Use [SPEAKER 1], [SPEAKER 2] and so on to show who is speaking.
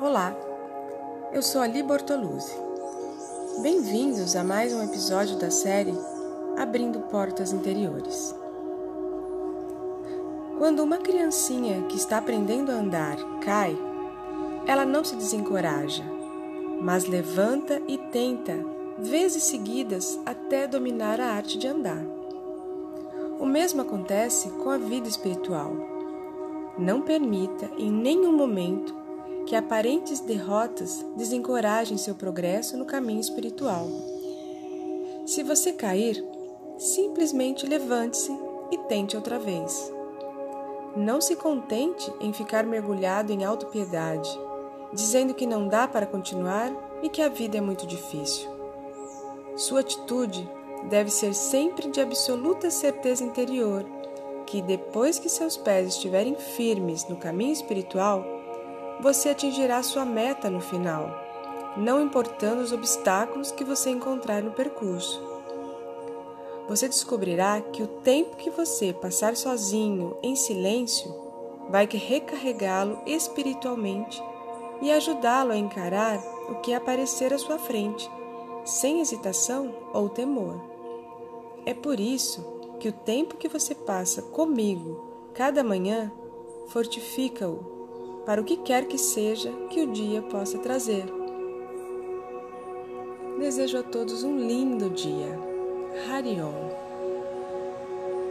[SPEAKER 1] Olá, eu sou Ali Bortoluzzi. Bem-vindos a mais um episódio da série Abrindo Portas Interiores. Quando uma criancinha que está aprendendo a andar cai, ela não se desencoraja, mas levanta e tenta, vezes seguidas, até dominar a arte de andar. O mesmo acontece com a vida espiritual. Não permita em nenhum momento que aparentes derrotas desencorajem seu progresso no caminho espiritual. Se você cair, simplesmente levante-se e tente outra vez. Não se contente em ficar mergulhado em autopiedade, dizendo que não dá para continuar e que a vida é muito difícil. Sua atitude deve ser sempre de absoluta certeza interior que, depois que seus pés estiverem firmes no caminho espiritual, você atingirá sua meta no final, não importando os obstáculos que você encontrar no percurso. Você descobrirá que o tempo que você passar sozinho, em silêncio, vai recarregá-lo espiritualmente e ajudá-lo a encarar o que aparecer à sua frente, sem hesitação ou temor. É por isso que o tempo que você passa comigo cada manhã fortifica-o para o que quer que seja que o dia possa trazer. Desejo a todos um lindo dia. Harion.